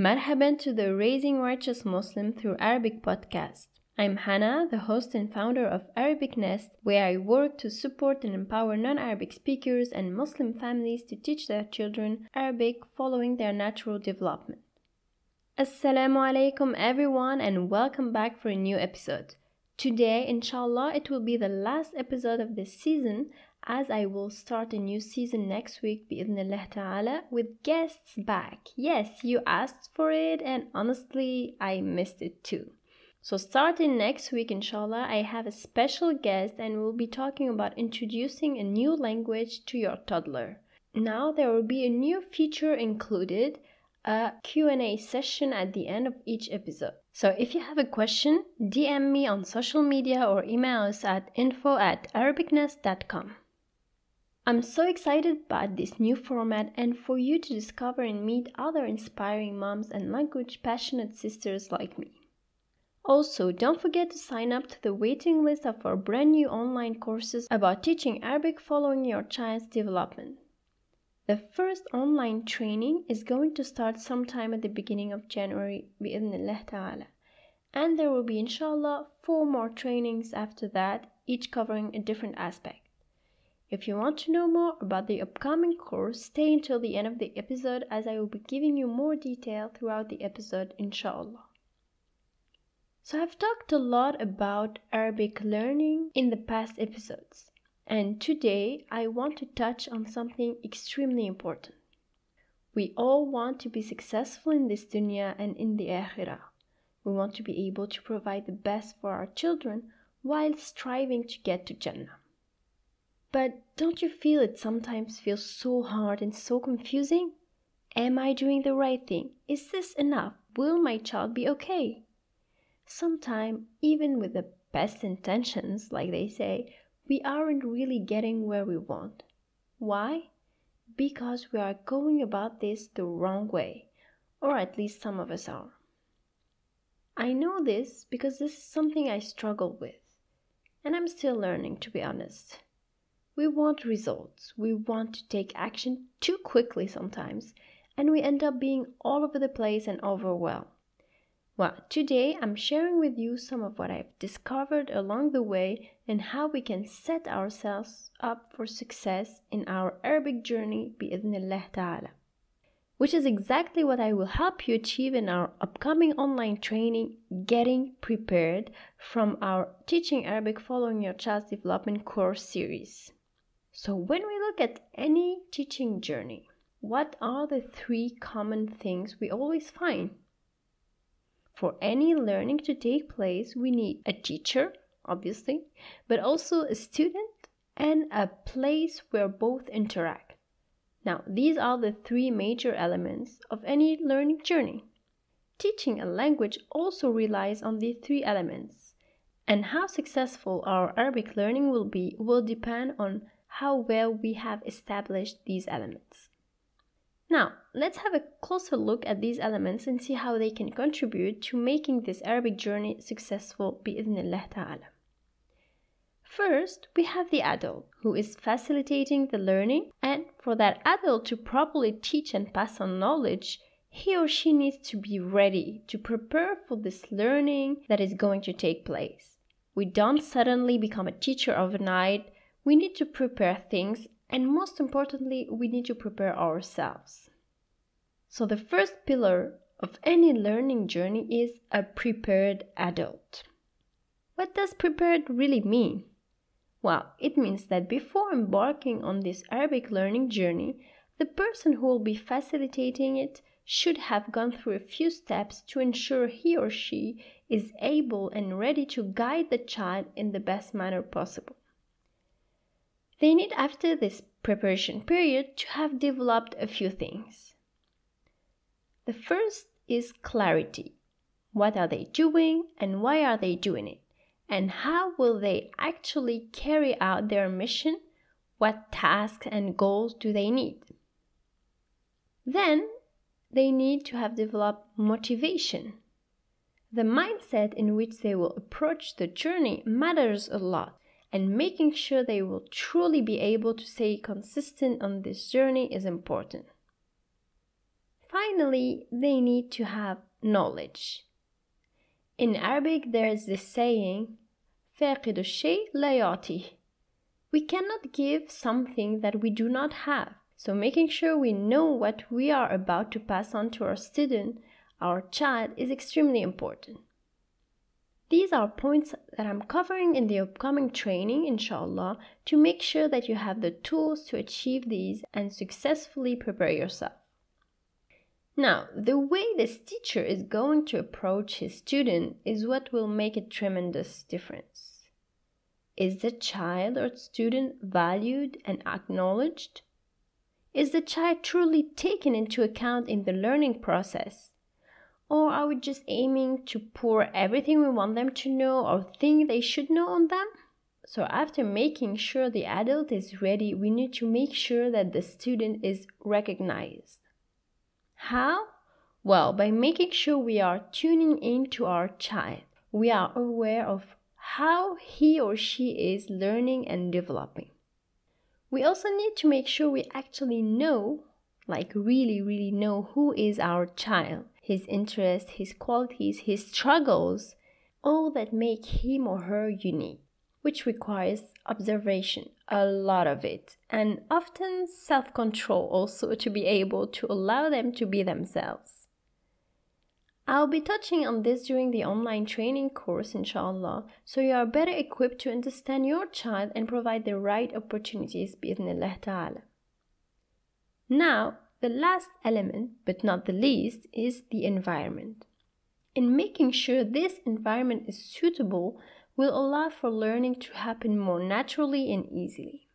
Marhaban to the Raising Righteous Muslim through Arabic podcast. I'm Hannah, the host and founder of Arabic Nest, where I work to support and empower non Arabic speakers and Muslim families to teach their children Arabic following their natural development. Assalamu alaikum, everyone, and welcome back for a new episode. Today, inshallah, it will be the last episode of this season as I will start a new season next week bi'idhnillah ta'ala with guests back. Yes, you asked for it and honestly I missed it too. So starting next week inshallah I have a special guest and we'll be talking about introducing a new language to your toddler. Now there will be a new feature included a Q&A session at the end of each episode. So if you have a question, DM me on social media or email us at info at arabicnest.com. I'm so excited about this new format and for you to discover and meet other inspiring moms and language passionate sisters like me. Also, don't forget to sign up to the waiting list of our brand new online courses about teaching Arabic following your child's development. The first online training is going to start sometime at the beginning of January bi'idhnillah ta'ala. And there will be inshallah four more trainings after that, each covering a different aspect. If you want to know more about the upcoming course, stay until the end of the episode as I will be giving you more detail throughout the episode, inshallah. So, I've talked a lot about Arabic learning in the past episodes, and today I want to touch on something extremely important. We all want to be successful in this dunya and in the akhirah. We want to be able to provide the best for our children while striving to get to Jannah. But don't you feel it sometimes feels so hard and so confusing? Am I doing the right thing? Is this enough? Will my child be okay? Sometimes, even with the best intentions, like they say, we aren't really getting where we want. Why? Because we are going about this the wrong way, or at least some of us are. I know this because this is something I struggle with, and I'm still learning, to be honest. We want results. We want to take action too quickly sometimes, and we end up being all over the place and overwhelmed. Well, today I'm sharing with you some of what I've discovered along the way and how we can set ourselves up for success in our Arabic journey bi'idhnillah ta'ala. Which is exactly what I will help you achieve in our upcoming online training, Getting Prepared, from our Teaching Arabic Following Your Child's Development course series. So, when we look at any teaching journey, what are the three common things we always find? For any learning to take place, we need a teacher, obviously, but also a student and a place where both interact. Now, these are the three major elements of any learning journey. Teaching a language also relies on these three elements, and how successful our Arabic learning will be will depend on how well we have established these elements. Now, let's have a closer look at these elements and see how they can contribute to making this Arabic journey successful bi'idhnillah ta'ala. First, we have the adult who is facilitating the learning, and for that adult to properly teach and pass on knowledge, he or she needs to be ready to prepare for this learning that is going to take place. We don't suddenly become a teacher overnight we need to prepare things, and most importantly, we need to prepare ourselves. So, the first pillar of any learning journey is a prepared adult. What does prepared really mean? Well, it means that before embarking on this Arabic learning journey, the person who will be facilitating it should have gone through a few steps to ensure he or she is able and ready to guide the child in the best manner possible. They need, after this preparation period, to have developed a few things. The first is clarity. What are they doing and why are they doing it? And how will they actually carry out their mission? What tasks and goals do they need? Then they need to have developed motivation. The mindset in which they will approach the journey matters a lot and making sure they will truly be able to stay consistent on this journey is important. Finally, they need to have knowledge. In Arabic, there is this saying, فاقد الشيء لا يعطيه. We cannot give something that we do not have. So making sure we know what we are about to pass on to our student, our child, is extremely important. These are points that I'm covering in the upcoming training, inshallah, to make sure that you have the tools to achieve these and successfully prepare yourself. Now, the way this teacher is going to approach his student is what will make a tremendous difference. Is the child or student valued and acknowledged? Is the child truly taken into account in the learning process? Or are we just aiming to pour everything we want them to know or think they should know on them? So, after making sure the adult is ready, we need to make sure that the student is recognized. How? Well, by making sure we are tuning in to our child. We are aware of how he or she is learning and developing. We also need to make sure we actually know, like really, really know who is our child, his interests, his qualities, his struggles, all that make him or her unique, which requires observation, a lot of it, and often self control also to be able to allow them to be themselves. I'll be touching on this during the online training course, inshallah, so you are better equipped to understand your child and provide the right opportunities, bi'idhnillah ta'ala. Now, the last element, but not the least, is the environment. In making sure this environment is suitable will allow for learning to happen more naturally and easily.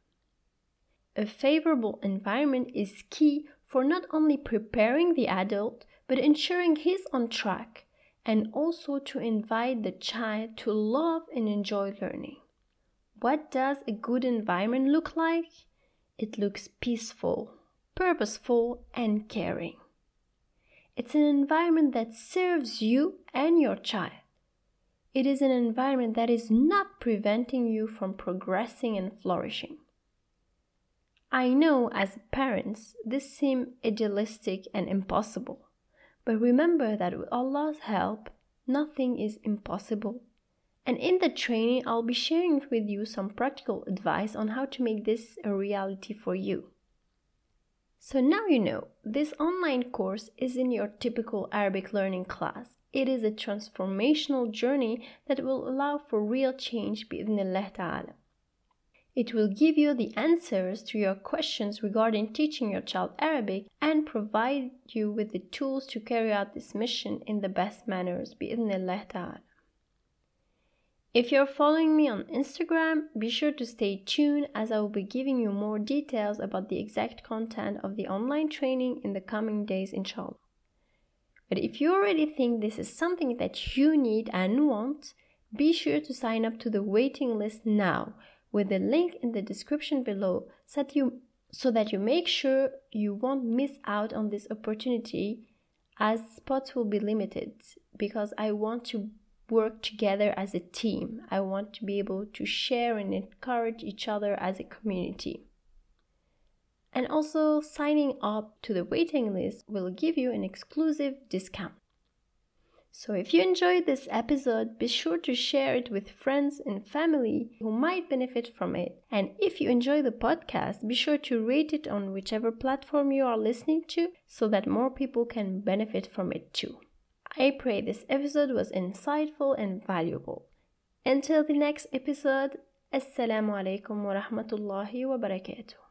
A favorable environment is key for not only preparing the adult but ensuring he's on track and also to invite the child to love and enjoy learning. What does a good environment look like? It looks peaceful, purposeful, and caring. It's an environment that serves you and your child. It is an environment that is not preventing you from progressing and flourishing. I know as parents this seems idealistic and impossible, but remember that with Allah's help, nothing is impossible. And in the training, I'll be sharing with you some practical advice on how to make this a reality for you. So now you know, this online course isn't your typical Arabic learning class. It is a transformational journey that will allow for real change bi'idhnillah ta'ala. It will give you the answers to your questions regarding teaching your child Arabic and provide you with the tools to carry out this mission in the best manners bi'idhnillah ta'ala. If you're following me on Instagram, be sure to stay tuned as I will be giving you more details about the exact content of the online training in the coming days, inshallah. But if you already think this is something that you need and want, be sure to sign up to the waiting list now with the link in the description below so that you, so that you make sure you won't miss out on this opportunity as spots will be limited because I want to work together as a team. I want to be able to share and encourage each other as a community. And also, signing up to the waiting list will give you an exclusive discount. So, if you enjoyed this episode, be sure to share it with friends and family who might benefit from it. And if you enjoy the podcast, be sure to rate it on whichever platform you are listening to so that more people can benefit from it too. I pray this episode was insightful and valuable. Until the next episode, Assalamu alaikum wa rahmatullahi wa barakatuh.